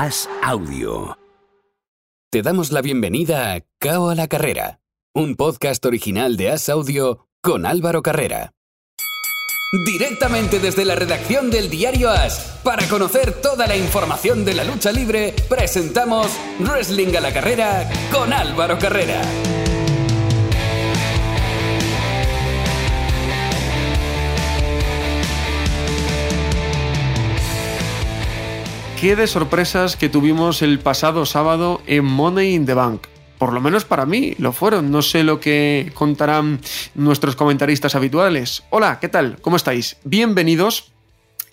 As Audio. Te damos la bienvenida a Cao a la Carrera, un podcast original de As Audio con Álvaro Carrera. Directamente desde la redacción del diario As, para conocer toda la información de la lucha libre, presentamos Wrestling a la Carrera con Álvaro Carrera. Qué de sorpresas que tuvimos el pasado sábado en Money in the Bank. Por lo menos para mí lo fueron. No sé lo que contarán nuestros comentaristas habituales. Hola, ¿qué tal? ¿Cómo estáis? Bienvenidos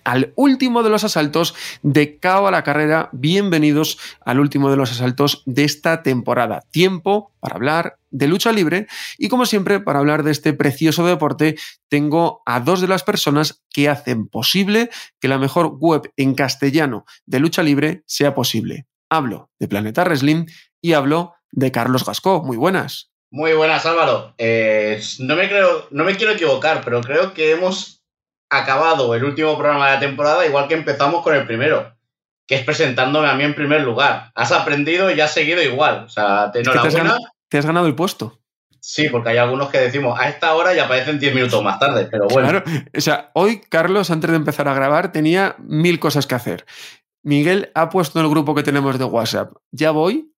al último de los asaltos de Cao a la carrera. Bienvenidos al último de los asaltos de esta temporada. Tiempo para hablar de lucha libre y como siempre para hablar de este precioso deporte tengo a dos de las personas que hacen posible que la mejor web en castellano de lucha libre sea posible. Hablo de Planeta Wrestling y hablo de Carlos Gascó. Muy buenas. Muy buenas, Álvaro. Eh, no, me creo, no me quiero equivocar, pero creo que hemos acabado el último programa de la temporada igual que empezamos con el primero, que es presentándome a mí en primer lugar. Has aprendido y has seguido igual. O sea, te enhorabuena. Te has, ganado, el puesto. Sí, porque hay algunos que decimos a esta hora y aparecen 10 minutos más tarde, pero bueno. Claro, o sea, hoy Carlos, antes de empezar a grabar, tenía mil cosas que hacer. Miguel ha puesto en el grupo que tenemos de WhatsApp, ya voy,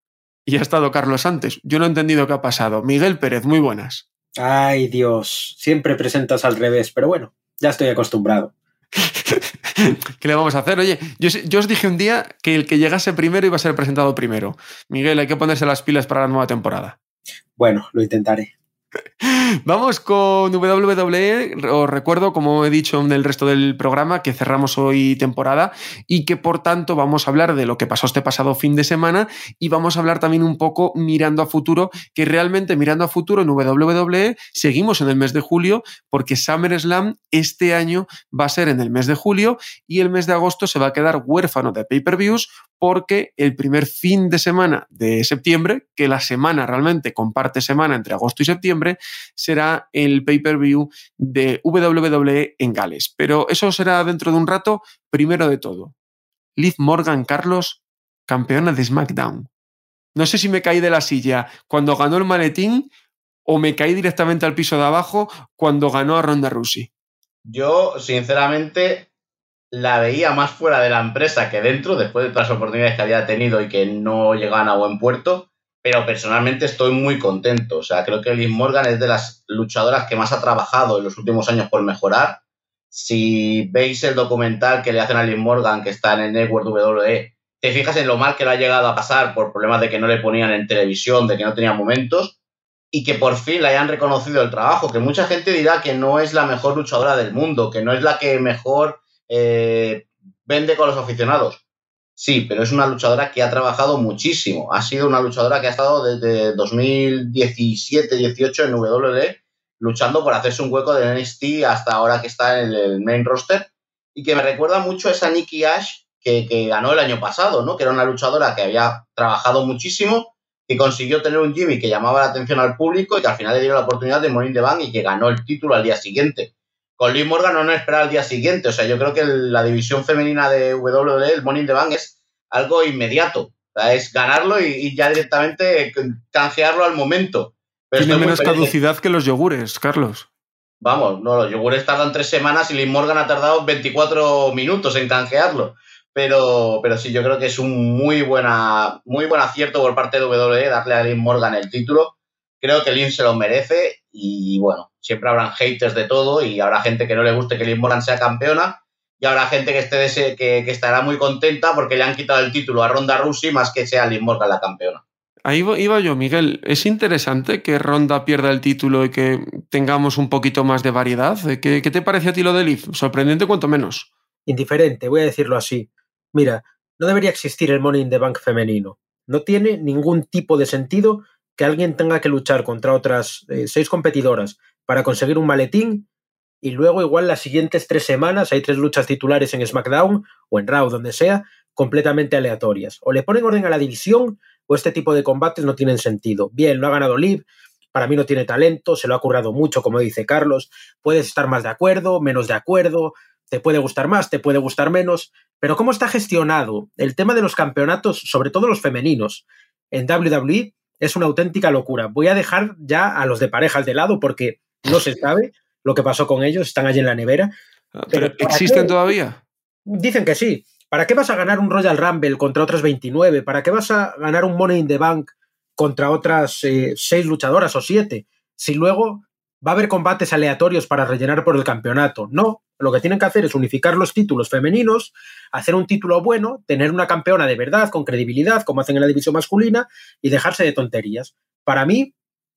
y ha estado Carlos antes. Yo no he entendido qué ha pasado. Miguel Pérez, muy buenas. Ay, Dios, siempre presentas al revés, pero bueno, ya estoy acostumbrado. ¿Qué le vamos a hacer? Oye, yo, os dije un día que el que llegase primero iba a ser presentado primero. Miguel, hay que ponerse las pilas para la nueva temporada. Bueno, lo intentaré. Vamos con WWE. Os recuerdo, como he dicho en el resto del programa, que cerramos hoy temporada y que por tanto vamos a hablar de lo que pasó este pasado fin de semana y vamos a hablar también un poco mirando a futuro, que realmente mirando a futuro en WWE seguimos en el mes de julio porque SummerSlam este año va a ser en el mes de julio y el mes de agosto se va a quedar huérfano de pay-per-views porque el primer fin de semana de septiembre, que la semana realmente comparte semana entre agosto y septiembre, será el pay-per-view de WWE en Gales. Pero eso será dentro de un rato. Primero de todo, Liz Morgan Carlos, campeona de SmackDown. No sé si me caí de la silla cuando ganó el maletín o me caí directamente al piso de abajo cuando ganó a Ronda Rousey. Yo, sinceramente, la veía más fuera de la empresa que dentro, después de todas las oportunidades que había tenido y que no llegaban a buen puerto, pero personalmente estoy muy contento. O sea, creo que Liz Morgan es de las luchadoras que más ha trabajado en los últimos años por mejorar. Si veis el documental que le hacen a Liz Morgan, que está en el Network WWE, te fijas en lo mal que le ha llegado a pasar por problemas de que no le ponían en televisión, de que no tenía momentos, y que por fin le hayan reconocido el trabajo, que mucha gente dirá que no es la mejor luchadora del mundo, que no es la que mejor eh, vende con los aficionados. Sí, pero es una luchadora que ha trabajado muchísimo. Ha sido una luchadora que ha estado desde 2017-18 en WWE luchando por hacerse un hueco de NXT hasta ahora que está en el main roster y que me recuerda mucho a esa Nikki Ash que, que, ganó el año pasado, ¿no? Que era una luchadora que había trabajado muchísimo, que consiguió tener un Jimmy que llamaba la atención al público y que al final le dieron la oportunidad de morir de Bank y que ganó el título al día siguiente con Liv Morgan no nos espera al día siguiente. O sea, yo creo que la división femenina de WWE, el Morning the Bank, es algo inmediato. O sea, es ganarlo y, ya directamente canjearlo al momento. Tiene menos caducidad que los yogures, Carlos. Vamos, no, los yogures tardan tres semanas y Liv Morgan ha tardado 24 minutos en canjearlo. Pero, pero sí, yo creo que es un muy, buena, muy buen acierto por parte de WWE darle a Liv Morgan el título. Creo que Liv se lo merece y bueno, siempre habrán haters de todo y habrá gente que no le guste que Liv Morgan sea campeona y habrá gente que, esté que, estará muy contenta porque le han quitado el título a Ronda Rousey más que sea Liv Morgan la campeona. Ahí iba yo, Miguel. Es interesante que Ronda pierda el título y que tengamos un poquito más de variedad. ¿Qué, qué te parece a ti lo de Liv? Sorprendente cuanto menos. Indiferente, voy a decirlo así. Mira, no debería existir el Money in the Bank femenino. No tiene ningún tipo de sentido que alguien tenga que luchar contra otras eh, seis competidoras para conseguir un maletín y luego igual las siguientes tres semanas hay tres luchas titulares en SmackDown o en Raw, donde sea, completamente aleatorias. O le ponen orden a la división o este tipo de combates no tienen sentido. Bien, lo ha ganado Liv, para mí no tiene talento, se lo ha currado mucho, como dice Carlos, puedes estar más de acuerdo, menos de acuerdo, te puede gustar más, te puede gustar menos, pero cómo está gestionado el tema de los campeonatos, sobre todo los femeninos, en WWE es una auténtica locura. Voy a dejar ya a los de parejas de lado porque no se sabe lo que pasó con ellos, están allí en la nevera. Ah, ¿Pero, existen todavía? Dicen que sí. ¿Para qué vas a ganar un Royal Rumble contra otras 29? ¿Para qué vas a ganar un Money in the Bank contra otras eh, seis luchadoras o siete? Si luego va a haber combates aleatorios para rellenar por el campeonato. No, lo que tienen que hacer es unificar los títulos femeninos, hacer un título bueno, tener una campeona de verdad, con credibilidad, como hacen en la división masculina, y dejarse de tonterías. Para mí,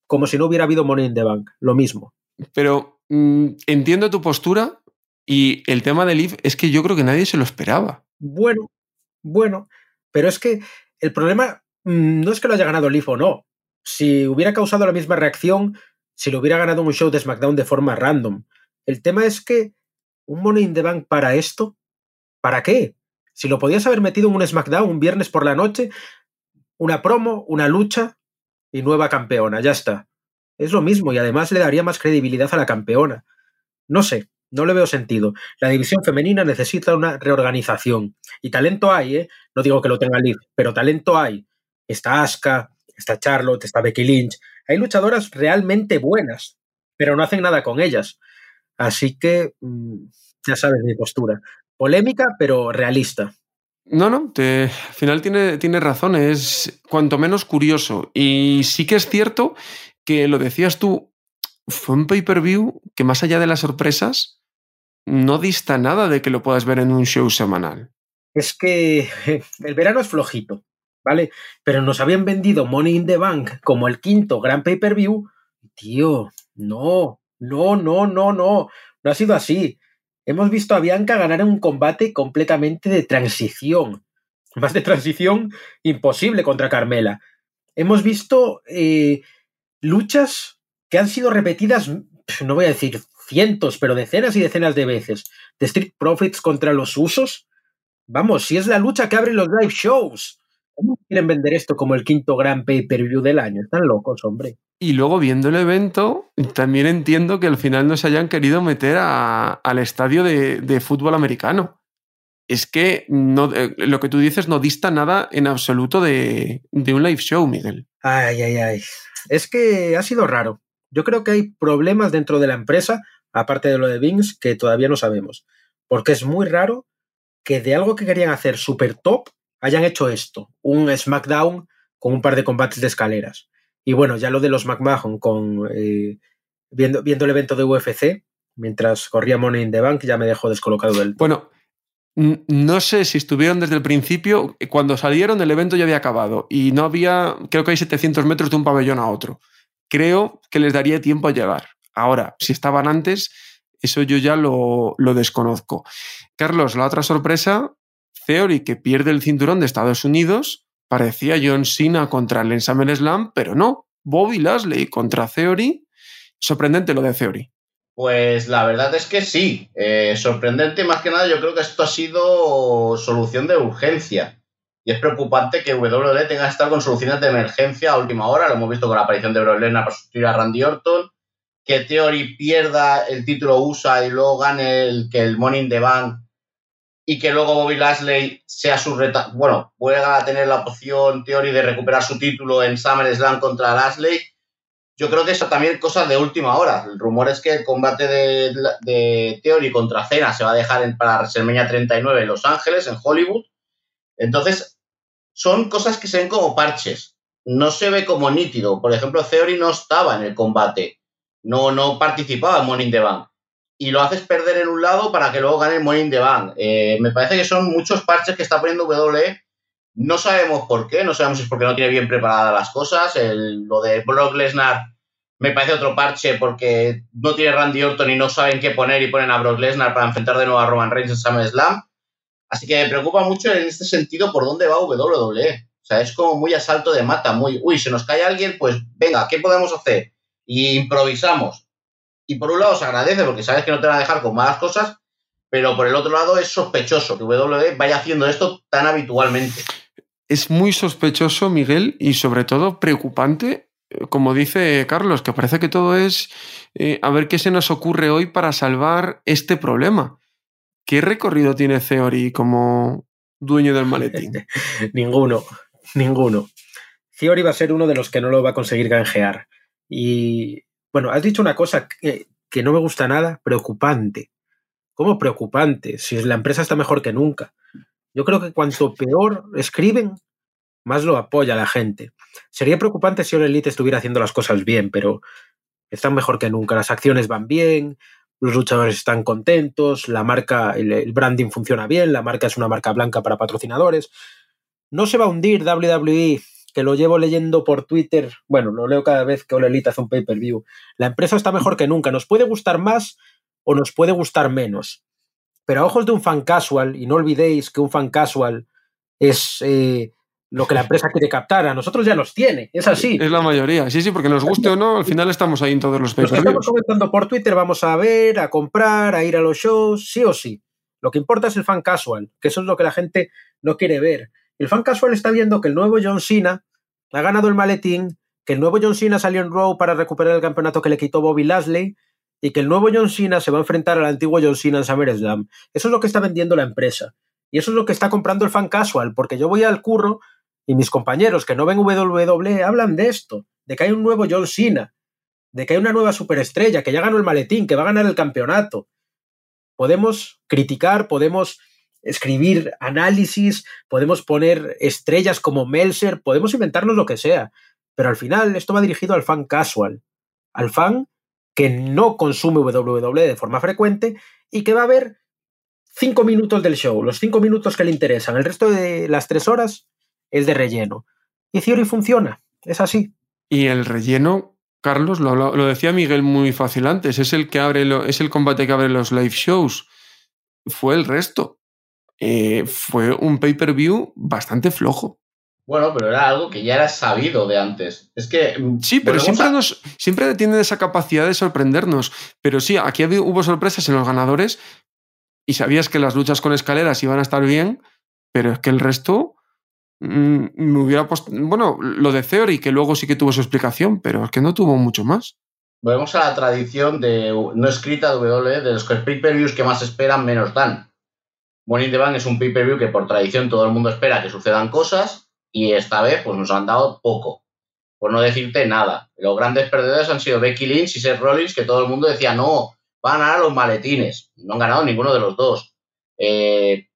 como si no hubiera habido Money in the Bank, lo mismo. Pero mm, entiendo tu postura y el tema del IF es que yo creo que nadie se lo esperaba. Bueno, bueno, pero es que el problema mm, no es que lo haya ganado el IF o no. Si hubiera causado la misma reacción, si lo hubiera ganado un show de SmackDown de forma random. El tema es que un Money in the Bank para esto, ¿para qué? Si lo podías haber metido en un SmackDown un viernes por la noche, una promo, una lucha y nueva campeona, ya está. Es lo mismo y además le daría más credibilidad a la campeona. No sé, no le veo sentido. La división femenina necesita una reorganización. Y talento hay, ¿eh? No digo que lo tenga Liv, pero talento hay. Está Asuka, está Charlotte, está Becky Lynch, hay luchadoras realmente buenas, pero no hacen nada con ellas. Así que mm, ya sabes mi postura. Polémica, pero realista. No, no, te, al final tiene, tiene razón, es cuanto menos curioso. Y sí que es cierto que lo decías tú, fue un pay-per-view que más allá de las sorpresas, no dista nada de que lo puedas ver en un show semanal. Es que el verano es flojito. ¿Vale? Pero nos habían vendido Money in the Bank como el quinto gran pay-per-view. Tío, no, no, no, no, no, no ha sido así. Hemos visto a Bianca ganar un combate completamente de transición. Más de transición imposible contra Carmela. Hemos visto eh, luchas que han sido repetidas, no voy a decir cientos, pero decenas y decenas de veces. De Street Profits contra los usos. Vamos, si es la lucha que abre los live shows. ¿Cómo quieren vender esto como el quinto gran pay-per-view del año? Están locos, hombre. Y luego viendo el evento, también entiendo que al final no se hayan querido meter al estadio de, fútbol americano. Es que no, eh, lo que tú dices no dista nada en absoluto de, de un live show, Miguel. Ay, ay, ay. Es que ha sido raro. Yo creo que hay problemas dentro de la empresa, aparte de lo de Bings, que todavía no sabemos. Porque es muy raro que de algo que querían hacer súper top hayan hecho esto, un SmackDown con un par de combates de escaleras. Y bueno, ya lo de los McMahon con eh, viendo, viendo el evento de UFC, mientras corría Money in the Bank, ya me dejó descolocado del. Bueno, no sé si estuvieron desde el principio, cuando salieron el evento ya había acabado y no había, creo que hay 700 metros de un pabellón a otro. Creo que les daría tiempo a llegar. Ahora, si estaban antes, eso yo ya lo, lo desconozco. Carlos, la otra sorpresa Theory que pierde el cinturón de Estados Unidos, parecía John Cena contra el Slam, pero no, Bobby Lashley contra Theory. Sorprendente lo de Theory. Pues la verdad es que sí. Eh, sorprendente, más que nada, yo creo que esto ha sido solución de urgencia. Y es preocupante que WWE tenga que estar con soluciones de emergencia a última hora. Lo hemos visto con la aparición de Brock Lesnar para sustituir a Randy Orton. Que Theory pierda el título USA y luego gane el, que el Money in the Bank y que luego Bobby Lashley sea su reta, bueno, pueda tener la opción Theory de recuperar su título en SummerSlam contra Lashley. Yo creo que eso también cosas de última hora. El rumor es que el combate de, de Theory contra Cena se va a dejar en, para WrestleMania 39 en Los Ángeles, en Hollywood. Entonces, son cosas que se ven como parches. No se ve como nítido. Por ejemplo, Theory no estaba en el combate. No, no participaba en in the y lo haces perder en un lado para que luego gane el Money in the Bank. Eh, me parece que son muchos parches que está poniendo WWE. No sabemos por qué, no sabemos si es porque no tiene bien preparadas las cosas. lo de Brock Lesnar me parece otro parche porque no tiene Randy Orton y no saben qué poner y ponen a Brock Lesnar para enfrentar de nuevo a Roman Reigns en SummerSlam. Así que me preocupa mucho en este sentido por dónde va WWE. O sea, es como muy a salto de mata, muy, uy, se nos cae alguien, pues venga, ¿qué podemos hacer? Y improvisamos y por un lado se agradece porque sabes que no te van a dejar con malas cosas, pero por el otro lado es sospechoso que WWE vaya haciendo esto tan habitualmente. Es muy sospechoso, Miguel, y sobre todo preocupante, eh, como dice Carlos, que parece que todo es eh, a ver qué se nos ocurre hoy para salvar este problema. ¿qué recorrido tiene Theory como dueño del maletín? ninguno, ninguno. Theory va a ser uno de los que no lo va a conseguir canjear. Y bueno, has dicho una cosa que, que no me gusta nada, preocupante. ¿Cómo preocupante? Si la empresa está mejor que nunca. Yo creo que cuanto peor escriben, más lo apoya la gente. Sería preocupante si Elite estuviera haciendo las cosas bien, pero están mejor que nunca. Las acciones van bien, los luchadores están contentos, la marca, el, branding funciona bien, la marca es una marca blanca para patrocinadores. No se va a hundir WWE, que lo llevo leyendo por Twitter. Bueno, lo leo cada vez que All Elite hace un pay-per-view. La empresa está mejor que nunca. Nos puede gustar más o nos puede gustar menos. Pero a ojos de un fan casual, y no olvidéis que un fan casual es eh, lo que la empresa quiere captar. A nosotros ya los tiene, es así. Es la mayoría, sí, sí, porque nos guste o no, al final estamos ahí en todos los que estamos comentando por Twitter vamos a ver, a comprar, a ir a los shows, sí o sí. Lo que importa es el fan casual, que eso es lo que la gente no quiere ver. El fan casual está viendo que el nuevo John Cena ha ganado el maletín, que el nuevo John Cena salió en Raw para recuperar el campeonato que le quitó Bobby Lashley y que el nuevo John Cena se va a enfrentar al antiguo John Cena en SummerSlam. Eso es lo que está vendiendo la empresa. Y eso es lo que está comprando el fan casual, porque yo voy al curro y mis compañeros que no ven WWE hablan de esto, de que hay un nuevo John Cena, de que hay una nueva superestrella, que ya ganó el maletín, que va a ganar el campeonato. Podemos criticar, podemos escribir análisis, podemos poner estrellas como Melser, podemos inventarnos lo que sea, pero al final esto va dirigido al fan casual, al fan que no consume WWE de forma frecuente y que va a ver cinco minutos del show, los cinco minutos que le interesan, el resto de las tres horas es de relleno. Y Theory funciona, es así. Y el relleno, Carlos, lo, decía Miguel muy fácil antes, es el que abre es el combate que abre los live shows. Fue el resto. Eh, fue un pay-per-view bastante flojo. Bueno, pero era algo que ya era sabido de antes. Es que. Mm, sí, pero siempre, nos, siempre tienen esa capacidad de sorprendernos. Pero sí, aquí hubo sorpresas en los ganadores y sabías que las luchas con escaleras iban a estar bien, pero es que el resto Mm, me hubiera puesto. Bueno, lo de Theory, que luego sí que tuvo su explicación, pero es que no tuvo mucho más. Volvemos a la tradición de no escrita de WWE, de los pay-per-views que más esperan, menos dan. Money the Bank es un pay-per-view que por tradición todo el mundo espera que sucedan cosas y esta vez pues nos han dado poco, por no decirte nada. Los grandes perdedores han sido Becky Lynch y Seth Rollins, que todo el mundo decía no, van a ganar los maletines. No han ganado ninguno de los dos. Eh,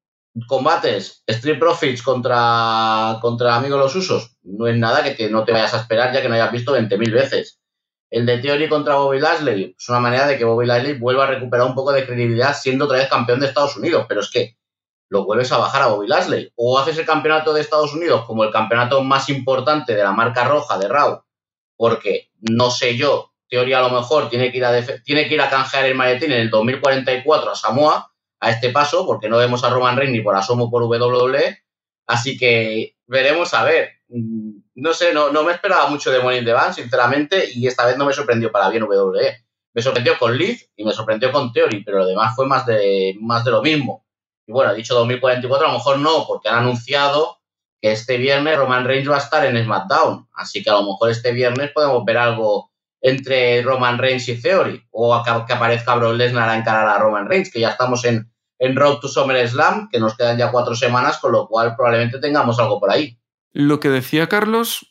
combates Street Profits contra, contra Amigos Los Usos, no es nada que no te vayas a esperar ya que no hayas visto 20.000 veces. El de Theory contra Bobby Lashley es una manera de que Bobby Lashley vuelva a recuperar un poco de credibilidad siendo otra vez campeón de Estados Unidos, pero es que lo vuelves a bajar a Bobby Lashley. O haces el campeonato de Estados Unidos como el campeonato más importante de la marca roja de Raw, porque no sé yo, Theory a lo mejor tiene que ir a, tiene que ir a canjear el maletín en el 2044 a Samoa a este paso, porque no vemos a Roman Reigns ni por asomo por WWE. Así que veremos a ver. Mm, no sé, no, no me esperaba mucho de Money in the sinceramente, y esta vez no me sorprendió para bien WWE. Me sorprendió con Leaf y me sorprendió con Theory, pero lo demás fue más de, más de lo mismo. Y bueno, ha dicho 2044, a lo mejor no, porque han anunciado que este viernes Roman Reigns va a estar en SmackDown. Así que a lo mejor este viernes podemos ver algo entre Roman Reigns y Theory. O que, aparezca Brock Lesnar a encarar a Roman Reigns, que ya estamos en, en Road to Summer Slam, que nos quedan ya cuatro semanas, con lo cual probablemente tengamos algo por ahí. Lo que decía Carlos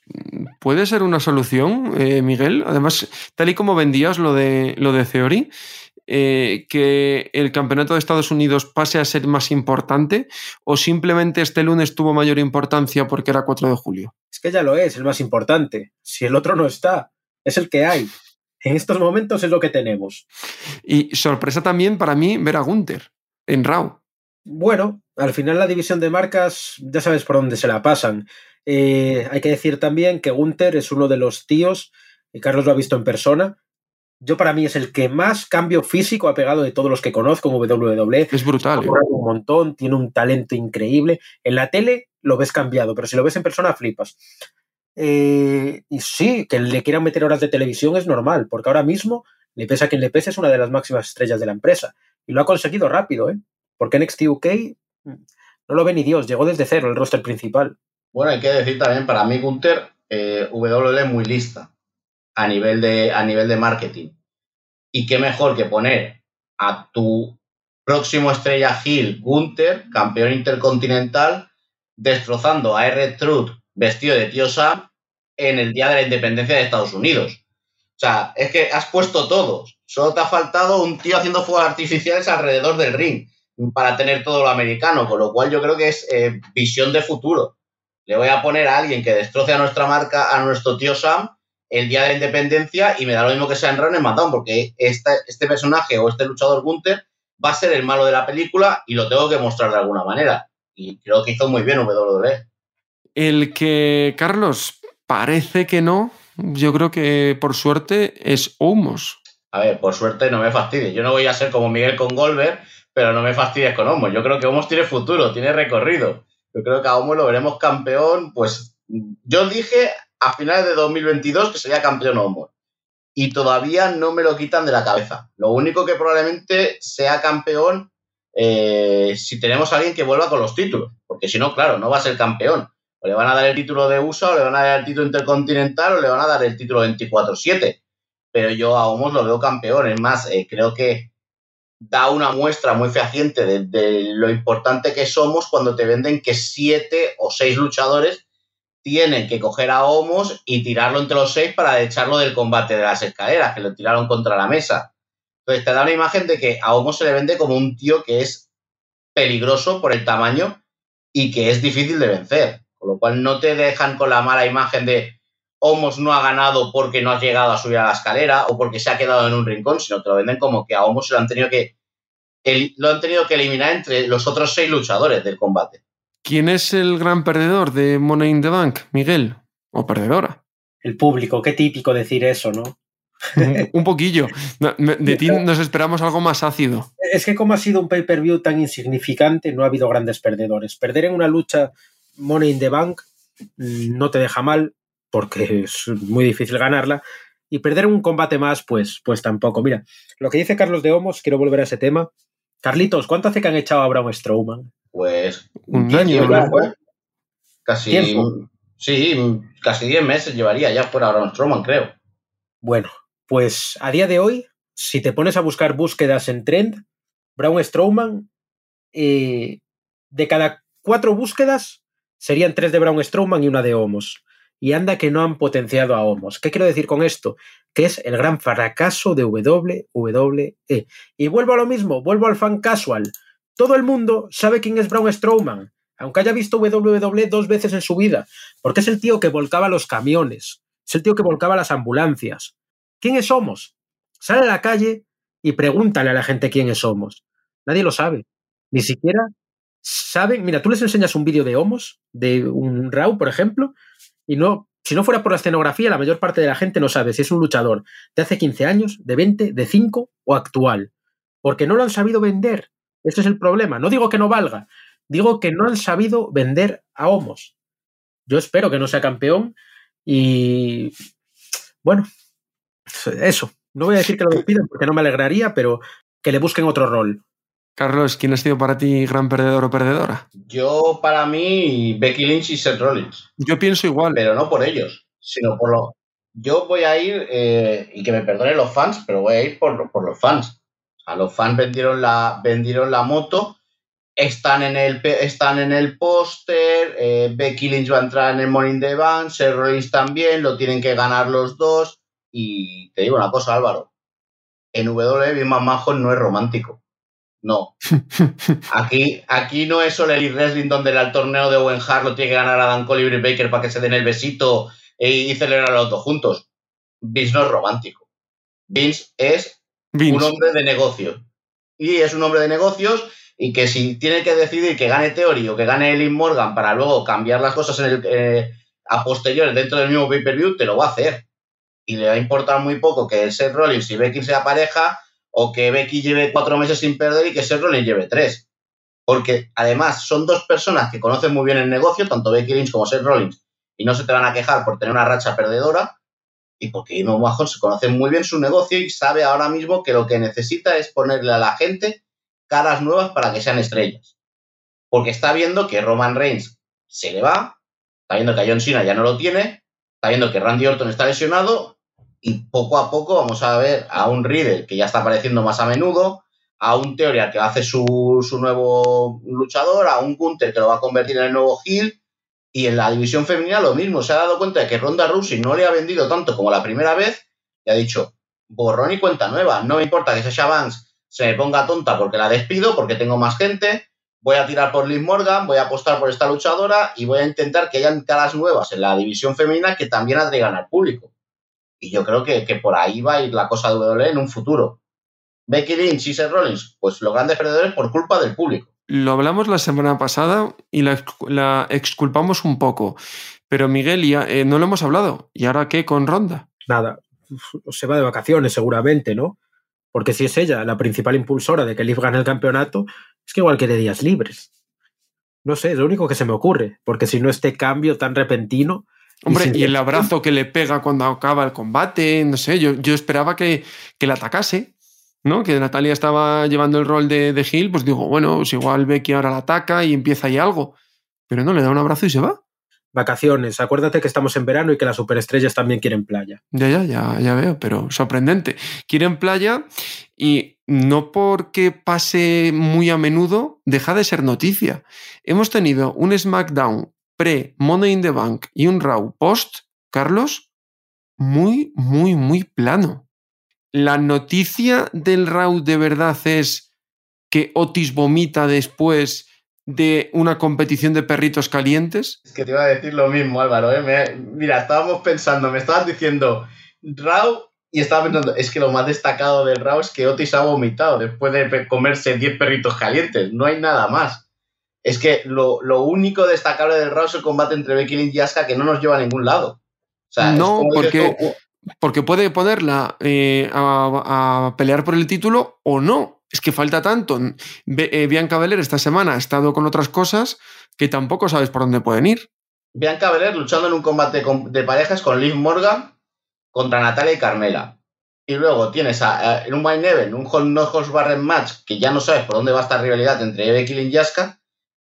puede ser una solución, eh, Miguel. Además, tal y como vendías lo de, lo de Theory, eh, que el campeonato de Estados Unidos pase a ser más importante o simplemente este lunes tuvo mayor importancia porque era 4 de julio. Es que ya lo es, el más importante. Si el otro no está, es el que hay. En estos momentos es lo que tenemos. Y sorpresa también para mí ver a Gunther en RAW. Bueno, al final la división de marcas ya sabes por dónde se la pasan. Eh, hay que decir también que Gunther es uno de los tíos, y Carlos lo ha visto en persona. Yo para mí es el que más cambio físico ha pegado de todos los que conozco en WWE. Es brutal. ¿eh? Un montón, tiene un talento increíble. En la tele lo ves cambiado, pero si lo ves en persona flipas. Eh, y sí, que le quieran meter horas de televisión es normal, porque ahora mismo, le pesa a quien le pese, es una de las máximas estrellas de la empresa. Y lo ha conseguido rápido, ¿eh? Porque NXT UK mm, no lo ve ni Dios, llegó desde cero el roster principal. Bueno, hay que decir también, para mí, Gunter, eh, WWE es muy lista a nivel, de, a nivel de marketing. Y qué mejor que poner a tu próximo estrella Hill, Gunther, campeón intercontinental, destrozando a R. Truth vestido de tío Sam en el día de la independencia de Estados Unidos. O sea, es que has puesto todo. Solo te ha faltado un tío haciendo fuegos artificiales alrededor del ring para tener todo lo americano, con lo cual yo creo que es eh, visión de futuro. Le voy a poner a alguien que destroce a nuestra marca, a nuestro tío Sam, el día de la independencia y me da lo mismo que sea en Run en SmackDown, porque este, este personaje o este luchador Gunther va a ser el malo de la película y lo tengo que mostrar de alguna manera. Y creo que hizo muy bien WWE. El que, Carlos, parece que no, yo creo que por suerte es Homos. A ver, por suerte no me fastidies. Yo no voy a ser como Miguel con Goldberg, pero no me fastidies con Homos. Yo creo que Homos tiene futuro, tiene recorrido. Yo creo que a Homos lo veremos campeón, pues yo dije a finales de 2022 que sería campeón Homos. Y todavía no me lo quitan de la cabeza. Lo único que probablemente sea campeón eh, si tenemos a alguien que vuelva con los títulos. Porque si no, claro, no va a ser campeón. O le van a dar el título de USA, o le van a dar el título intercontinental, o le van a dar el título 24-7. Pero yo a Homos lo veo campeón. Es más, eh, creo que da una muestra muy fehaciente de, lo importante que somos cuando te venden que siete o seis luchadores tienen que coger a Homos y tirarlo entre los seis para echarlo del combate de las escaleras, que lo tiraron contra la mesa. Entonces te da una imagen de que a Homos se le vende como un tío que es peligroso por el tamaño y que es difícil de vencer. Con lo cual no te dejan con la mala imagen de Homos no ha ganado porque no ha llegado a subir a la escalera o porque se ha quedado en un rincón, sino te lo venden como que a Homos lo han tenido que lo han tenido que eliminar entre los otros seis luchadores del combate. ¿Quién es el gran perdedor de Money in the Bank, Miguel? ¿O perdedora? El público, qué típico decir eso, ¿no? un poquillo. De ti nos esperamos algo más ácido. Es que como ha sido un pay-per-view tan insignificante, no ha habido grandes perdedores. Perder en una lucha Money in the Bank mm, no te deja mal, porque es muy difícil ganarla. Y perder un combate más, pues, pues tampoco. Mira, lo que dice Carlos de Homos, quiero volver a ese tema. Carlitos, ¿cuánto hace que han echado a Braun Strowman? Pues un año, Casi, sí, casi 10 meses llevaría ya fuera Braun Strowman, creo. Bueno, pues a día de hoy, si te pones a buscar búsquedas en trend, Braun Strowman, eh, de cada cuatro búsquedas, serían tres de Braun Strowman y una de Homos. Y anda que no han potenciado a Homos. ¿Qué quiero decir con esto? Que es el gran fracaso de WWE. Y vuelvo a lo mismo, vuelvo al fan casual. Todo el mundo sabe quién es Braun Strowman, aunque haya visto WWE dos veces en su vida, porque es el tío que volcaba los camiones, es el tío que volcaba las ambulancias. ¿Quiénes somos? Sale a la calle y pregúntale a la gente quiénes somos. Nadie lo sabe. Ni siquiera saben. Mira, tú les enseñas un vídeo de Homos, de un Raw, por ejemplo, y no, si no fuera por la escenografía, la mayor parte de la gente no sabe si es un luchador de hace 15 años, de 20, de 5 o actual. Porque no lo han sabido vender. Este es el problema. No digo que no valga, digo que no han sabido vender a Homos. Yo espero que no sea campeón y bueno, eso. No voy a decir que lo despidan porque no me alegraría, pero que le busquen otro rol. Carlos, ¿quién ha sido para ti gran perdedor o perdedora? Yo, para mí, Becky Lynch y Seth Rollins. Yo pienso igual. Pero no por ellos, sino por lo. Yo voy a ir, eh, y que me perdonen los fans, pero voy a ir por, por los fans. A los fans vendieron la, vendieron la moto, están en el, están en el póster, eh, Becky Lynch va a entrar en el Morning the Bank, Seth Rollins también, lo tienen que ganar los dos. Y te digo una cosa, Álvaro. En WWE, Big Majo no es romántico. No. Aquí, aquí no es solo el Wrestling donde el torneo de Owen Hart lo tiene que ganar Dan Cole y Baker para que se den el besito y celebrar los dos juntos. Vince no es romántico. Vince es un hombre de negocio. Y es un hombre de negocios y que si tiene que decidir que gane Theory o que gane Elin Morgan para luego cambiar las cosas en el, eh, a posteriores dentro del mismo pay-per-view, te lo va a hacer. Y le va a importar muy poco que Seth Rollins y Becky sea pareja o que Becky lleve cuatro meses sin perder y que Seth Rollins lleve tres. Porque además son dos personas que conocen muy bien el negocio, tanto Becky Lynch como Seth Rollins, y no se te van a quejar por tener una racha perdedora, y porque Imo Mahon se conoce muy bien su negocio y sabe ahora mismo que lo que necesita es ponerle a la gente caras nuevas para que sean estrellas. Porque está viendo que Roman Reigns se le va, está viendo que a John Cena ya no lo tiene, está viendo que Randy Orton está lesionado y poco a poco vamos a ver a un Riddle que ya está apareciendo más a menudo, a un Teoria que hace su, su nuevo luchador, a un Gunter que lo va a convertir en el nuevo Hill, y en la división femenina lo mismo, se ha dado cuenta de que Ronda Rousey no le ha vendido tanto como la primera vez y ha dicho, borrón y cuenta nueva, no me importa que Sasha Banks se me ponga tonta porque la despido, porque tengo más gente, voy a tirar por Liv Morgan, voy a apostar por esta luchadora y voy a intentar que hayan caras nuevas en la división femenina que también atraigan al público. Y yo creo que, que por ahí va a ir la cosa de WWE en un futuro. Becky Lynch y Seth Rollins, pues los grandes perdedores por culpa del público. Lo hablamos la semana pasada y la, la exculpamos un poco. Pero Miguel, ya, eh, no lo hemos hablado. ¿Y ahora qué con Ronda? Nada, se va de vacaciones seguramente, ¿no? Porque si es ella la principal impulsora de que Liv gane el campeonato, es que igual quiere días libres. No sé, es lo único que se me ocurre, porque si no este cambio tan repentino... Hombre, sin y el abrazo que le pega cuando acaba el combate, no sé, yo, yo esperaba que, que la atacase, ¿no? Que Natalia estaba llevando el rol de, de Hill, pues digo, bueno, pues igual Becky ahora la ataca y empieza ahí algo. Pero no, le da un abrazo y se va. Vacaciones, acuérdate que estamos en verano y que las superestrellas también quieren playa. Ya, ya, ya, ya veo, pero sorprendente. Quieren playa y no porque pase muy a menudo, deja de ser noticia. Hemos tenido un SmackDown pre Money in the Bank y un Raw post, Carlos, muy, muy, muy plano. La noticia del Raw de verdad es que Otis vomita después de una competición de perritos calientes. Es que te iba a decir lo mismo, Álvaro. ¿eh? Me- mira, estábamos pensando, me estabas diciendo Raw y estaba pensando, es que lo más destacado del Raw es que Otis ha vomitado después de comerse 10 perritos calientes. No hay nada más. Es que lo, lo único destacable del Raw es el combate entre Becky Lynch y Asuka que no nos lleva a ningún lado. O sea, No, porque- tú, Porque puede ponerla eh, a, pelear por el título o no. Es que falta tanto. Eh, Bianca Belair esta semana ha estado con otras cosas que tampoco sabes por dónde pueden ir. Bianca Belair luchando en un combate de parejas con Liv Morgan contra Natalia y Carmela. Y luego tienes en un Main Event un Hol- no Barred match que ya no sabes por dónde va a estar rivalidad entre Becky y Asuka,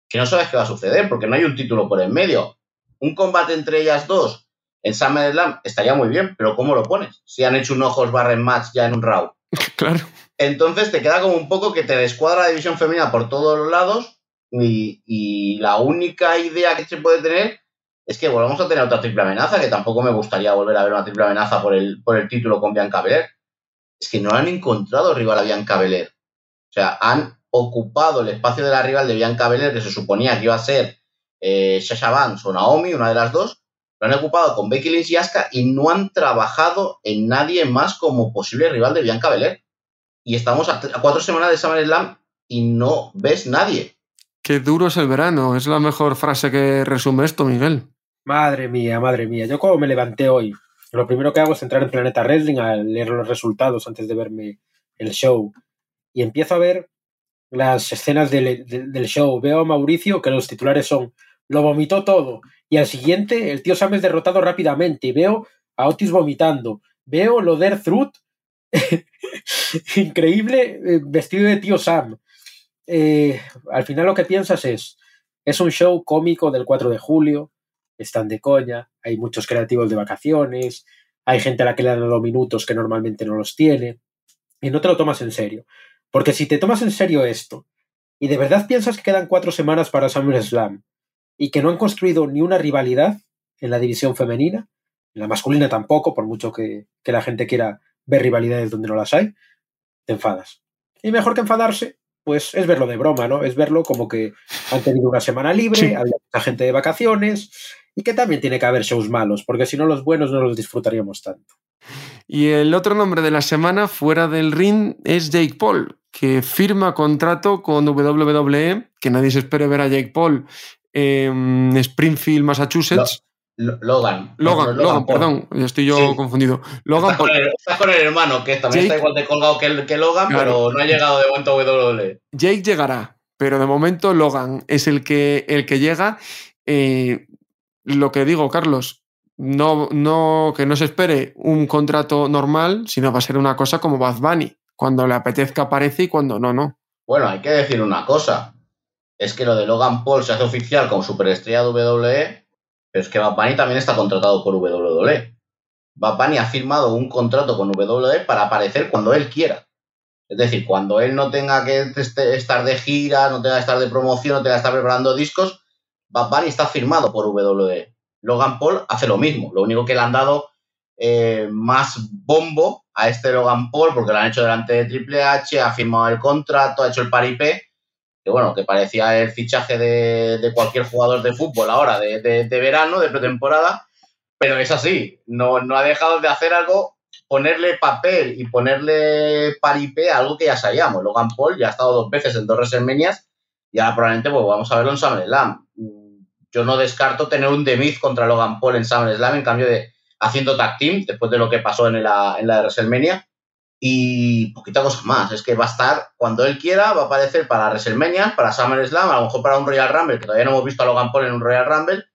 que no sabes qué va a suceder porque no hay un título por en medio. Un combate entre ellas dos en SummerSlam estaría muy bien, pero ¿cómo lo pones? Si han hecho un no Holds Barred match ya en un Raw. Claro. Entonces te queda como un poco que te descuadra la división femenina por todos los lados y, y la única idea que se puede tener es que volvamos a tener otra triple amenaza, que tampoco me gustaría volver a ver una triple amenaza por el, por el título con Bianca Belair. Es que no han encontrado rival a Bianca Belair. O sea, han ocupado el espacio de la rival de Bianca Belair, que se suponía que iba a ser eh, Sasha Banks o Naomi, una de las dos. Lo han ocupado con Becky Lynch y Asuka y no han trabajado en nadie más como posible rival de Bianca Belair y estamos a, a cuatro semanas de SummerSlam y no ves nadie. Qué duro es el verano. Es la mejor frase que resume esto, Miguel. Madre mía, madre mía. Yo como me levanté hoy, lo primero que hago es entrar en Planeta Wrestling a leer los resultados antes de verme el show. Y empiezo a ver las escenas del, del- del show. Veo a Mauricio que los titulares son lo vomitó todo. Y al siguiente, el tío Sam es derrotado rápidamente. Veo a Otis vomitando. Veo lo de Truth. Increíble eh, vestido de tío Sam. Eh, al final lo que piensas es, es un show cómico del 4 de julio, están de coña, hay muchos creativos de vacaciones, hay gente a la que le han dado minutos que normalmente no los tiene, y no te lo tomas en serio. Porque si te tomas en serio esto, y de verdad piensas que quedan cuatro semanas para SummerSlam, y que no han construido ni una rivalidad en la división femenina, en la masculina tampoco, por mucho que, que la gente quiera ver rivalidades donde no las hay, te enfadas. Y mejor que enfadarse, pues es verlo de broma, ¿no? Es verlo como que han tenido una semana libre, Sí. había mucha gente de vacaciones y que también tiene que haber shows malos, porque si no los buenos no los disfrutaríamos tanto. Y el otro nombre de la semana fuera del ring es Jake Paul, que firma contrato con WWE, que nadie se espere ver a Jake Paul en Springfield, Massachusetts. Logan. Logan, Logan, perdón, estoy yo Sí. confundido. Logan Estás con, el, estás con el hermano, que también Jake- está igual de colgado que, el- que Logan, Claro. pero no ha llegado de momento a WWE. Jake llegará, pero de momento Logan es el que, el que llega. Eh, lo que digo, Carlos, no, no, que no se espere un contrato normal, sino va a ser una cosa como Bad Bunny. Cuando le apetezca aparece y cuando no, no. Bueno, hay que decir una cosa. Es que lo de Logan Paul se hace oficial como superestrella de WWE, pero es que Bad también está contratado por WWE. Bad ha firmado un contrato con WWE para aparecer cuando él quiera. Es decir, cuando él no tenga que este, estar de gira, no tenga que estar de promoción, no tenga que estar preparando discos, Bad está firmado por WWE. Logan Paul hace lo mismo, lo único que le han dado eh, más bombo a este Logan Paul porque lo han hecho delante de Triple H, ha firmado el contrato, ha hecho el paripé, que bueno, que parecía el fichaje de, cualquier jugador de fútbol ahora, de, de, verano, de pretemporada, pero es así, no, no ha dejado de hacer algo, ponerle papel y ponerle paripé a algo que ya sabíamos. Logan Paul ya ha estado dos veces en dos WrestleMania y ahora probablemente pues, vamos a verlo en SummerSlam. Yo no descarto tener un Demiz contra Logan Paul en SummerSlam en cambio de haciendo tag team después de lo que pasó en la, en la de WrestleMania. Y poquita cosa más. Es que va a estar cuando él quiera, va a aparecer para WrestleMania, para SummerSlam, a lo mejor para un Royal Rumble, que todavía no hemos visto a Logan Paul en un Royal Rumble.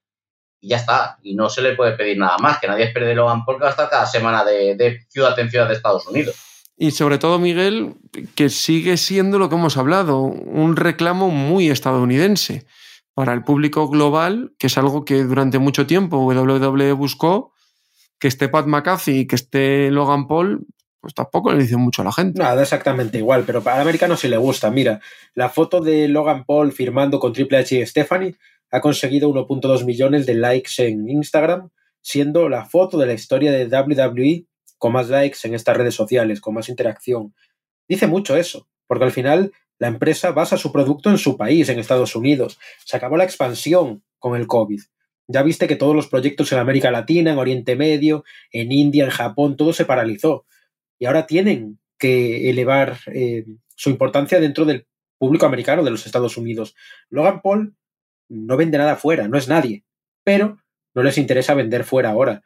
Y ya está. Y no se le puede pedir nada más. Que nadie espere de Logan Paul que va a estar cada semana de, ciudad en ciudad de Estados Unidos. Y sobre todo, Miguel, que sigue siendo lo que hemos hablado, un reclamo muy estadounidense para el público global, que es algo que durante mucho tiempo WWE buscó que esté Pat McAfee y que esté Logan Paul, pues tampoco le dice mucho a la gente. Nada, exactamente igual, pero para el americano sí le gusta. Mira, la foto de Logan Paul firmando con Triple H y Stephanie ha conseguido 1.2 millones de likes en Instagram, siendo la foto de la historia de WWE con más likes en estas redes sociales, con más interacción. Dice mucho eso, porque al final la empresa basa su producto en su país, en Estados Unidos. Se acabó la expansión con el COVID. Ya viste que todos los proyectos en América Latina, en Oriente Medio, en India, en Japón, todo se paralizó. Y ahora tienen que elevar eh, su importancia dentro del público americano de los Estados Unidos. Logan Paul no vende nada fuera, no es nadie, pero no les interesa vender fuera ahora.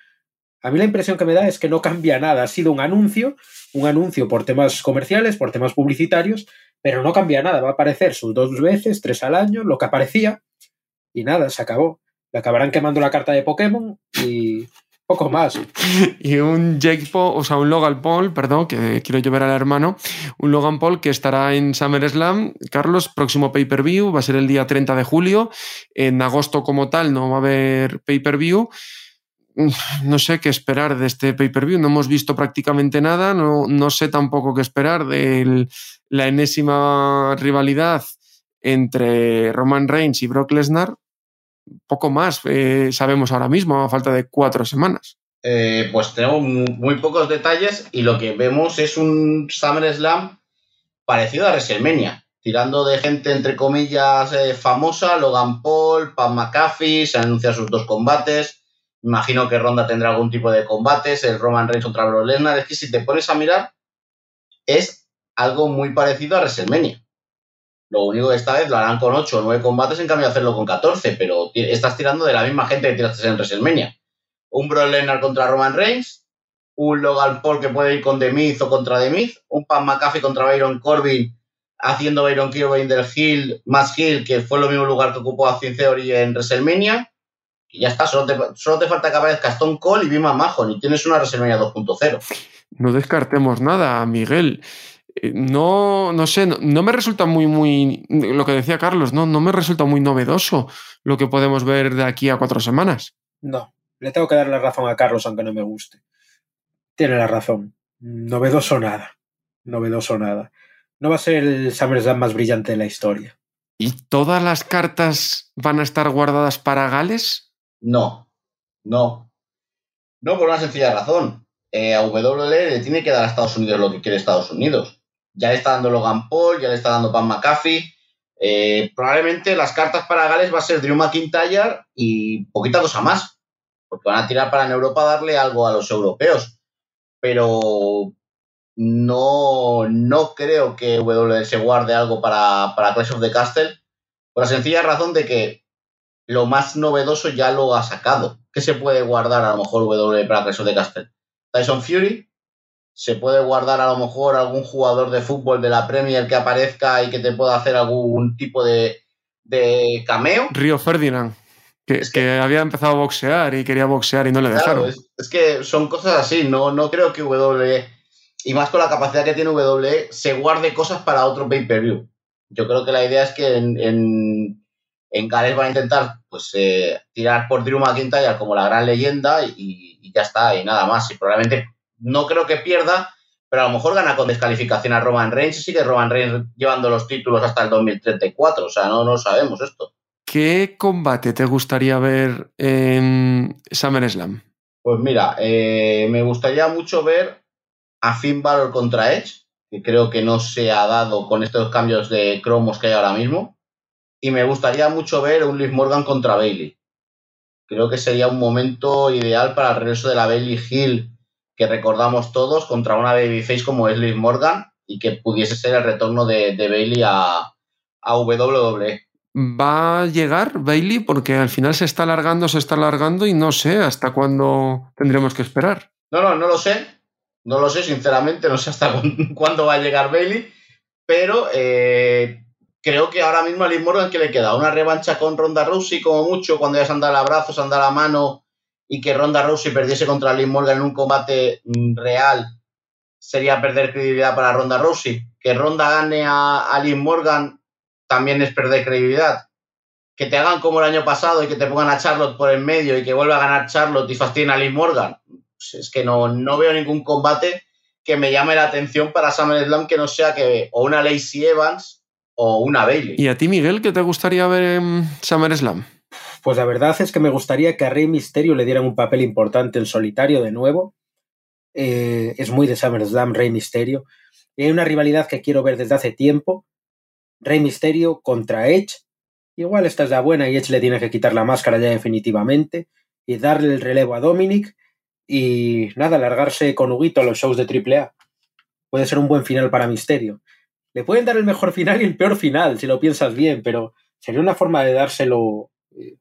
A mí la impresión que me da es que no cambia nada. Ha sido un anuncio, un anuncio por temas comerciales, por temas publicitarios, pero no cambia nada. Va a aparecer sus dos veces, tres al año, lo que aparecía, y nada, se acabó acabarán quemando la carta de Pokémon y poco más. y un Jake Paul, o sea, un Logan Paul, perdón, que quiero llevar al hermano, un Logan Paul que estará en SummerSlam, Carlos, próximo pay-per-view, va a ser el día 30 de julio, en agosto como tal no va a haber pay-per-view. No sé qué esperar de este pay-per-view, no hemos visto prácticamente nada, no, no sé tampoco qué esperar de la enésima rivalidad entre Roman Reigns y Brock Lesnar, poco más eh, sabemos ahora mismo, a falta de cuatro semanas. Eh, pues tenemos muy, pocos detalles y lo que vemos es un SummerSlam parecido a WrestleMania, tirando de gente entre comillas eh, famosa, Logan Paul, Pat McAfee, se anuncian sus dos combates, imagino que Ronda tendrá algún tipo de combates, el Roman Reigns contra Brock Lesnar, es que si te pones a mirar es algo muy parecido a WrestleMania. Lo único que esta vez lo harán con 8 o 9 combates en cambio hacerlo con 14, pero estás tirando de la misma gente que tiraste en WrestleMania. Un Brock Lesnar contra Roman Reigns, un Logan Paul que puede ir con The Miz o contra The Miz, un Pat McAfee contra Byron Corbin haciendo Byron Corbin del Hill, más Hill, que fue el mismo lugar que ocupó a Theory en WrestleMania. Y ya está, solo te, solo te falta que aparezca Stone Cold y Bima Majo, y tienes una WrestleMania 2.0. No descartemos nada, Miguel. Eh, no, no sé, no, me resulta muy, muy, lo que decía Carlos, no, no me resulta muy novedoso lo que podemos ver de aquí a cuatro semanas. No, le tengo que dar la razón a Carlos aunque no me guste. Tiene la razón. Novedoso nada. Novedoso nada. No va a ser el SummerSlam más brillante de la historia. ¿Y todas las cartas van a estar guardadas para Gales? No, no. No por una sencilla razón. Eh, a WWE le tiene que dar a Estados Unidos lo que quiere Estados Unidos ya le está dando Logan Paul, ya le está dando Pat McAfee. Eh, probablemente las cartas para Gales va a ser Drew McIntyre y poquita cosa más, porque van a tirar para en Europa darle algo a los europeos. Pero no, no creo que se guarde algo para, para Clash of the Castle, por la sencilla razón de que lo más novedoso ya lo ha sacado. ¿Qué se puede guardar a lo mejor WWE para Clash of the Castle? Tyson Fury, se puede guardar a lo mejor algún jugador de fútbol de la Premier que aparezca y que te pueda hacer algún tipo de, cameo. Río Ferdinand, que, es que, había empezado a boxear y quería boxear y no le dejaron. Es, que son cosas así, no, no creo que W, y más con la capacidad que tiene W, se guarde cosas para otro pay-per-view. Yo creo que la idea es que en, en, Gales van a intentar pues eh, tirar por Drew McIntyre como la gran leyenda y, y ya está, y nada más. Y probablemente no creo que pierda, pero a lo mejor gana con descalificación a Roman Reigns y sigue Roman Reigns llevando los títulos hasta el 2034. O sea, no, no sabemos esto. ¿Qué combate te gustaría ver en SummerSlam? Pues mira, eh, me gustaría mucho ver a Finn Balor contra Edge, que creo que no se ha dado con estos cambios de cromos que hay ahora mismo. Y me gustaría mucho ver un Liv Morgan contra Bailey. Creo que sería un momento ideal para el regreso de la Bailey Hill que recordamos todos contra una babyface como es Liv Morgan y que pudiese ser el retorno de, Bailey a, a WWE. ¿Va a llegar Bailey? Porque al final se está alargando, se está alargando y no sé hasta cuándo tendremos que esperar. No, no, no lo sé. No lo sé, sinceramente, no sé hasta cuándo va a llegar Bailey, pero eh, creo que ahora mismo a Liv Morgan que le queda una revancha con Ronda Rousey como mucho, cuando ya se han dado el abrazo, se han dado la mano y que Ronda Rousey perdiese contra Liv Morgan en un combate mm, real sería perder credibilidad para Ronda Rousey. Que Ronda gane a, a Morgan también es perder credibilidad. Que te hagan como el año pasado y que te pongan a Charlotte por el medio y que vuelva a ganar Charlotte y fastidien a Liv Morgan. Pues es que no, no veo ningún combate que me llame la atención para SummerSlam que no sea que o una Lacey Evans o una Bailey. ¿Y a ti, Miguel, qué te gustaría ver en SummerSlam? Pues la verdad es que me gustaría que a Rey Misterio le dieran un papel importante en solitario de nuevo. Eh, es muy de SummerSlam Rey Misterio. Y hay una rivalidad que quiero ver desde hace tiempo. Rey Misterio contra Edge. Igual esta es la buena y Edge le tiene que quitar la máscara ya definitivamente y darle el relevo a Dominic y nada, largarse con Huguito a los shows de AAA. Puede ser un buen final para Misterio. Le pueden dar el mejor final y el peor final, si lo piensas bien, pero sería una forma de dárselo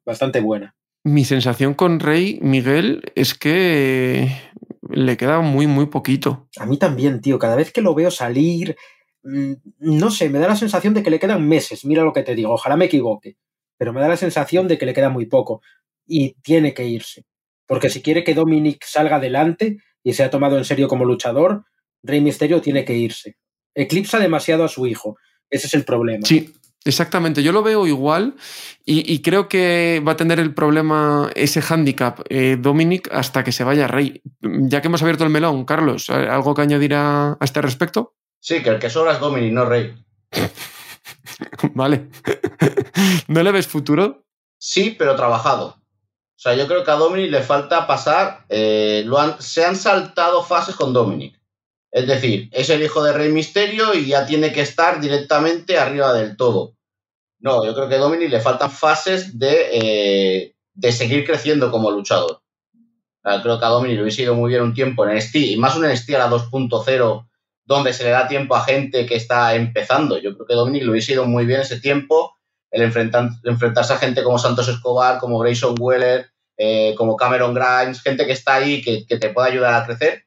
bastante buena. Mi sensación con Rey, Miguel, es que le queda muy, muy poquito. A mí también, tío. Cada vez que lo veo salir, mm, no sé, me da la sensación de que le quedan meses. Mira lo que te digo, ojalá me equivoque. Pero me da la sensación de que le queda muy poco. Y tiene que irse. Porque si quiere que Dominic salga adelante y sea tomado en serio como luchador, Rey Misterio tiene que irse. Eclipsa demasiado a su hijo. Ese es el problema. Sí, Exactamente, yo lo veo igual y, creo que va a tener el problema, ese hándicap, eh, Dominic, hasta que se vaya Rey. Ya que hemos abierto el melón, Carlos, ¿algo que añadir a, este respecto? Sí, que el que sobra es Dominic, no Rey. vale. ¿No le ves futuro? Sí, pero trabajado. O sea, yo creo que a Dominic le falta pasar. Eh, lo se han saltado fases con Dominic. Es decir, es el hijo de Rey Misterio y ya tiene que estar directamente arriba del todo. No, yo creo que a Dominic le faltan fases de, eh, de seguir creciendo como luchador. creo que a Dominic le hubiese ido muy bien un tiempo en NXT, y más un NXT a la 2.0, donde se le da tiempo a gente que está empezando. Yo creo que a Dominic le hubiese ido muy bien ese tiempo, el enfrentarse a gente como Santos Escobar, como Grayson Weller, eh, como Cameron Grimes, gente que está ahí que, que te puede ayudar a crecer.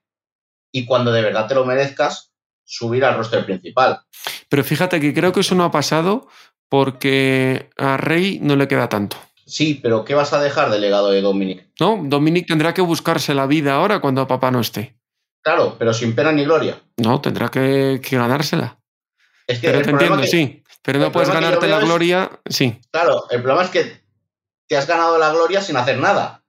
Y cuando de verdad te lo merezcas, subir al roster principal. Pero fíjate que creo que eso no ha pasado porque a Rey no le queda tanto. Sí, pero ¿qué vas a dejar del legado de Dominic? No, Dominic tendrá que buscarse la vida ahora cuando papá no esté. Claro, pero sin pena ni gloria. No, tendrá que, ganársela. Es que pero te entiendo, sí. Pero no puedes ganarte la gloria, sí. Claro, el problema es que te has ganado la gloria sin hacer nada.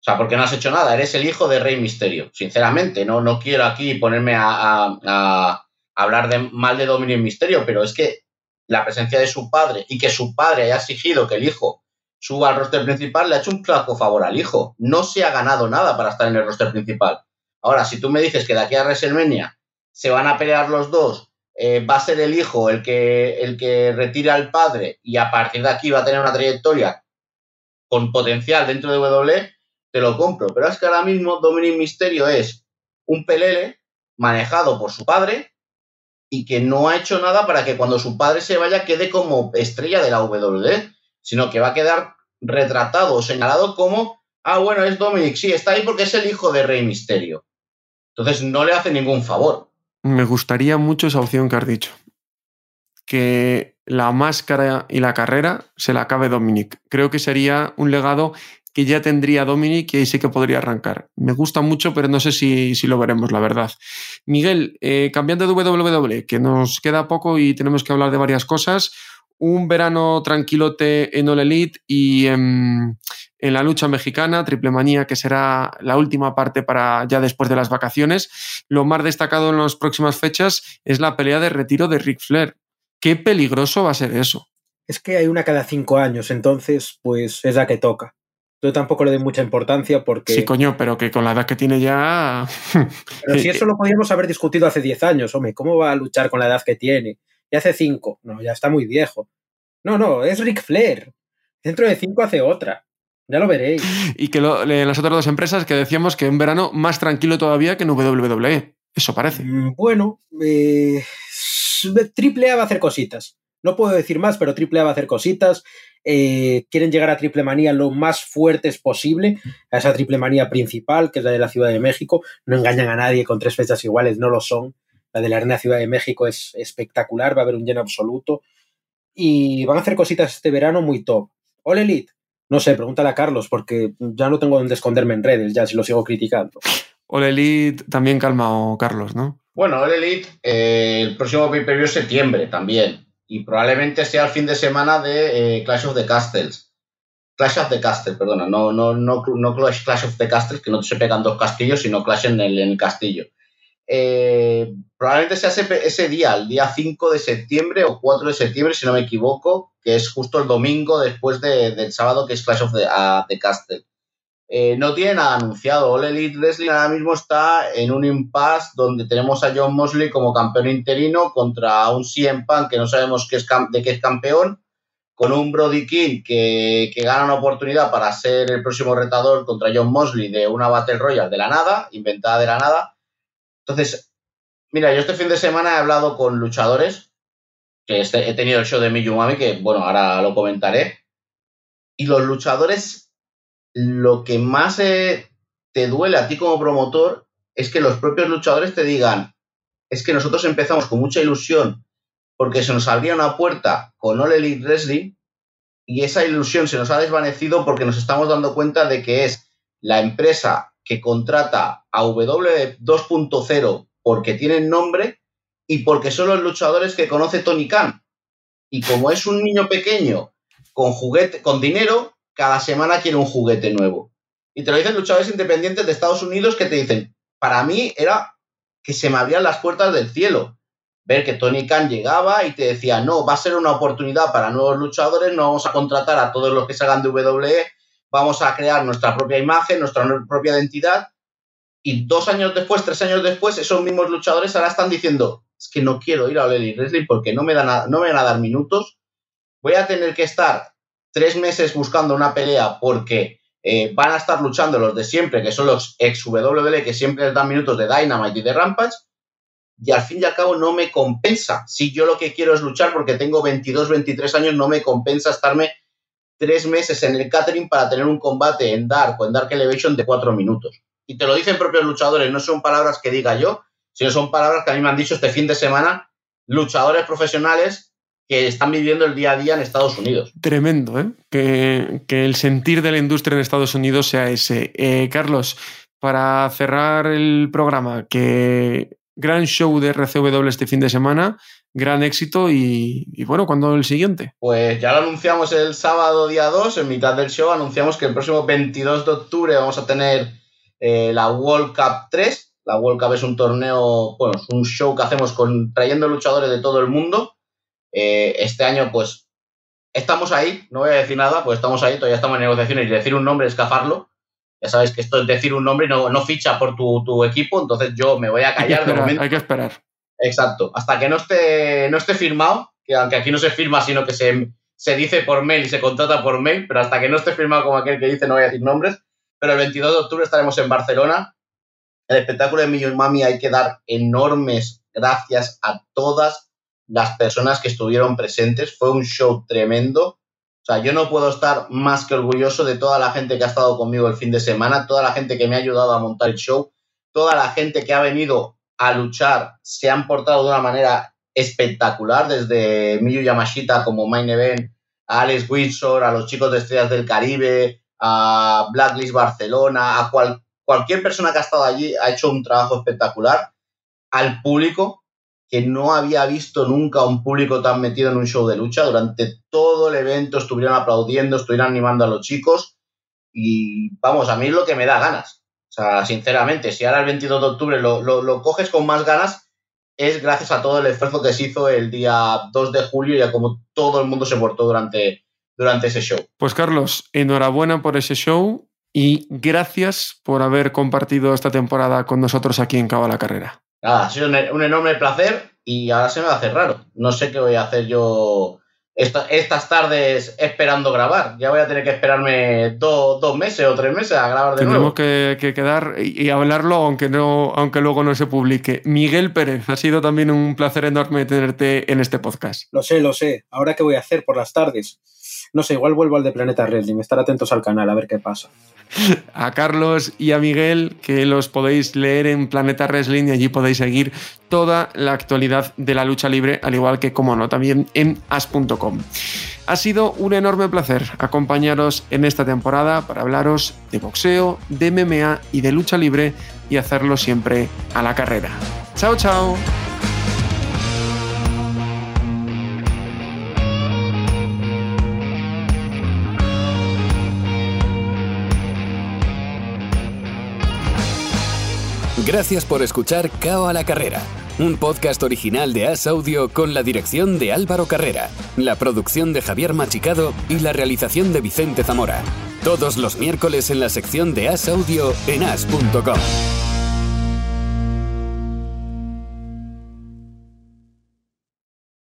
O sea, porque no has hecho nada, eres el hijo de Rey Misterio. Sinceramente, no, no quiero aquí ponerme a, a hablar de, mal de Dominic Misterio, pero es que la presencia de su padre y que su padre haya exigido que el hijo suba al roster principal, le ha hecho un flaco favor al hijo. No se ha ganado nada para estar en el roster principal. Ahora, si tú me dices que de aquí a WrestleMania se van a pelear los dos, eh, va a ser el hijo el que, el que retira al padre y a partir de aquí va a tener una trayectoria con potencial dentro de WWE, te lo compro. Pero es que ahora mismo Dominic Mysterio es un pelele manejado por su padre y que no ha hecho nada para que cuando su padre se vaya quede como estrella de la WWE, sino que va a quedar retratado o señalado como, ah, bueno, es Dominic, sí, está ahí porque es el hijo de Rey Misterio. Entonces no le hace ningún favor. Me gustaría mucho esa opción que has dicho. Que la máscara y la carrera se la acabe Dominic. Creo que sería un legado que ya tendría Dominic y ahí sí que podría arrancar. Me gusta mucho, pero no sé si, lo veremos, la verdad. Miguel, eh, cambiando de WWE, que nos queda poco y tenemos que hablar de varias cosas. Un verano tranquilote en All Elite y en, en la lucha mexicana, Triple Manía, que será la última parte para ya después de las vacaciones. Lo más destacado en las próximas fechas es la pelea de retiro de Ric Flair. Qué peligroso va a ser eso. Es que hay una cada cinco años, entonces, pues es la que toca. Yo tampoco le doy mucha importancia porque. Sí, coño, pero que con la edad que tiene ya. pero si eso lo podíamos haber discutido hace 10 años, hombre, ¿cómo va a luchar con la edad que tiene? Y hace 5, no, ya está muy viejo. No, no, es Ric Flair. Dentro de 5 hace otra. Ya lo veréis. Y que lo, las otras dos empresas que decíamos que un verano más tranquilo todavía que en WWE. Eso parece. Mm, bueno, eh, Triple A va a hacer cositas. No puedo decir más, pero Triple A va a hacer cositas. Eh, quieren llegar a Triple Manía lo más fuertes posible, a esa Triple Manía principal, que es la de la Ciudad de México. No engañan a nadie con tres fechas iguales, no lo son. La de la Arena Ciudad de México es espectacular, va a haber un lleno absoluto. Y van a hacer cositas este verano muy top. All Elite, no sé, pregúntale a Carlos, porque ya no tengo donde esconderme en redes, ya si lo sigo criticando. All Elite también calma, Carlos, ¿no? Bueno, All Elite, eh, el próximo pay-per-view es septiembre también y probablemente sea el fin de semana de eh, Clash of the Castles. Clash of the Castle, perdona, no, no, no, no Clash of the Castles, que no se pegan dos castillos, sino Clash en el, castillo. Eh, probablemente sea ese, día, el día 5 de septiembre o 4 de septiembre, si no me equivoco, que es justo el domingo después del sábado, que es Clash of the, the Castle. Eh, no tiene anunciado. All Elite Wrestling ahora mismo está en un impasse donde tenemos a John Mosley como campeón interino contra un CM Punk que no sabemos qué de qué es campeón, con un Brody King que, gana una oportunidad para ser el próximo retador contra John Mosley de una Battle Royale de la nada, inventada de la nada. Entonces, mira, yo este fin de semana he hablado con luchadores, que este, he tenido el show de Miyumami, que bueno, ahora lo comentaré, y los luchadores lo que más eh, te duele a ti como promotor es que los propios luchadores te digan, es que nosotros empezamos con mucha ilusión porque se nos abría una puerta con All Elite Wrestling y esa ilusión se nos ha desvanecido porque nos estamos dando cuenta de que es la empresa que contrata a W 2.0 porque tienen nombre y porque son los luchadores que conoce Tony Khan. Y como es un niño pequeño con juguete, con dinero, cada semana quiere un juguete nuevo. Y te lo dicen luchadores independientes de Estados Unidos que te dicen, para mí era que se me abrían las puertas del cielo. Ver que Tony Khan llegaba y te decía, no, va a ser una oportunidad para nuevos luchadores, no vamos a contratar a todos los que salgan de WWE, vamos a crear nuestra propia imagen, nuestra propia identidad. Y dos años después, tres años después, esos mismos luchadores ahora están diciendo, es que no quiero ir a Lely Wrestling porque no me, dan no me van a dar minutos, voy a tener que estar tres meses buscando una pelea porque eh, van a estar luchando los de siempre, que son los ex WWE que siempre les dan minutos de Dynamite y de Rampage, y al fin y al cabo no me compensa. Si yo lo que quiero es luchar porque tengo 22, 23 años, no me compensa estarme tres meses en el catering para tener un combate en Dark o en Dark Elevation de cuatro minutos. Y te lo dicen propios luchadores, no son palabras que diga yo, sino son palabras que a mí me han dicho este fin de semana luchadores profesionales que están viviendo el día a día en Estados Unidos. Tremendo, ¿eh? Que, el sentir de la industria en Estados Unidos sea ese. Eh, Carlos, para cerrar el programa, que gran show de RCW este fin de semana, gran éxito y, bueno, ¿cuándo el siguiente? Pues ya lo anunciamos el sábado día 2, en mitad del show, anunciamos que el próximo 22 de octubre vamos a tener eh, la World Cup 3. La World Cup es un torneo, bueno, es un show que hacemos con, trayendo luchadores de todo el mundo eh, este año, pues, estamos ahí, no voy a decir nada, pues estamos ahí, todavía estamos en negociaciones y decir un nombre es cafarlo. Ya sabes que esto es decir un nombre y no, no ficha por tu, equipo, entonces yo me voy a callar de momento. Hay que esperar. Exacto, hasta que no esté, no esté firmado, que aunque aquí no se firma, sino que se, se dice por mail y se contrata por mail, pero hasta que no esté firmado como aquel que dice, no voy a decir nombres, pero el 22 de octubre estaremos en Barcelona. El espectáculo de Million Mami hay que dar enormes gracias a todas las personas que estuvieron presentes. Fue un show tremendo. O sea, yo no puedo estar más que orgulloso de toda la gente que ha estado conmigo el fin de semana, toda la gente que me ha ayudado a montar el show, toda la gente que ha venido a luchar se han portado de una manera espectacular, desde Miyu Yamashita como main event, a Alex Windsor, a los chicos de Estrellas del Caribe, a Blacklist Barcelona, a cualquier persona que ha estado allí ha hecho un trabajo espectacular. Al público, que no había visto nunca un público tan metido en un show de lucha. Durante todo el evento estuvieron aplaudiendo, estuvieron animando a los chicos. Y vamos, a mí es lo que me da ganas. O sea, sinceramente, si ahora el 22 de octubre lo, lo, coges con más ganas, es gracias a todo el esfuerzo que se hizo el día 2 de julio y a como todo el mundo se portó durante, durante ese show. Pues Carlos, enhorabuena por ese show y gracias por haber compartido esta temporada con nosotros aquí en Cabo la Carrera. Nada, ha sido un enorme placer y ahora se me va a hacer raro. No sé qué voy a hacer yo estas tardes esperando grabar. Ya voy a tener que esperarme dos meses o tres meses a grabar de nuevo. Tenemos que, quedar y, hablarlo aunque, no, aunque luego no se publique. Miguel Pérez, ha sido también un placer enorme tenerte en este podcast. Lo sé, lo sé. Ahora qué voy a hacer por las tardes. No sé, igual vuelvo al de Planeta Wrestling. Estar atentos al canal a ver qué pasa. A Carlos y a Miguel, que los podéis leer en Planeta Wrestling y allí podéis seguir toda la actualidad de la lucha libre, al igual que, como no, también en as.com. Ha sido un enorme placer acompañaros en esta temporada para hablaros de boxeo, de MMA y de lucha libre y hacerlo siempre a la carrera. Chao, chao. Gracias por escuchar Cao a la Carrera, un podcast original de As Audio con la dirección de Álvaro Carrera, la producción de Javier Machicado y la realización de Vicente Zamora. Todos los miércoles en la sección de As Audio en as.com.